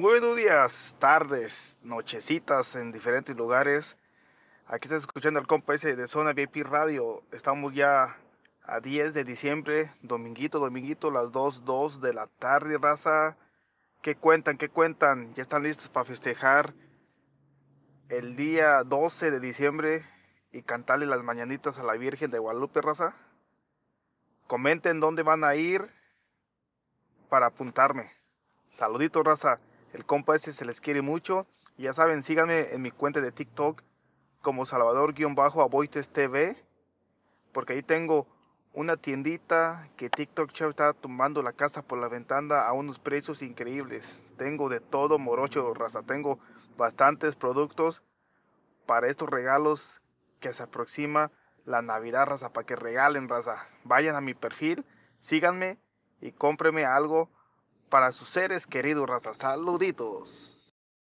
Buenos días, tardes, nochecitas en diferentes lugares. Aquí estás escuchando el compa ese de Zona VIP Radio. Estamos ya a 10 de diciembre, dominguito, dominguito, las 2, 2 de la tarde, raza. ¿Qué cuentan? ¿Qué cuentan? ¿Ya están listos para festejar el día 12 de diciembre y cantarle las mañanitas a la Virgen de Guadalupe, raza? Comenten dónde van a ir para apuntarme. Saluditos, raza. El compa ese se les quiere mucho. Y ya saben, síganme en mi cuenta de TikTok como Salvador-Aboites TV. Porque ahí tengo una tiendita que TikTok Chef está tomando la casa por la ventana a unos precios increíbles. Tengo de todo morocho, raza. Tengo bastantes productos para estos regalos que se aproxima la Navidad, raza, para que regalen, raza. Vayan a mi perfil, síganme y cómpreme algo para sus seres queridos, raza. Saluditos.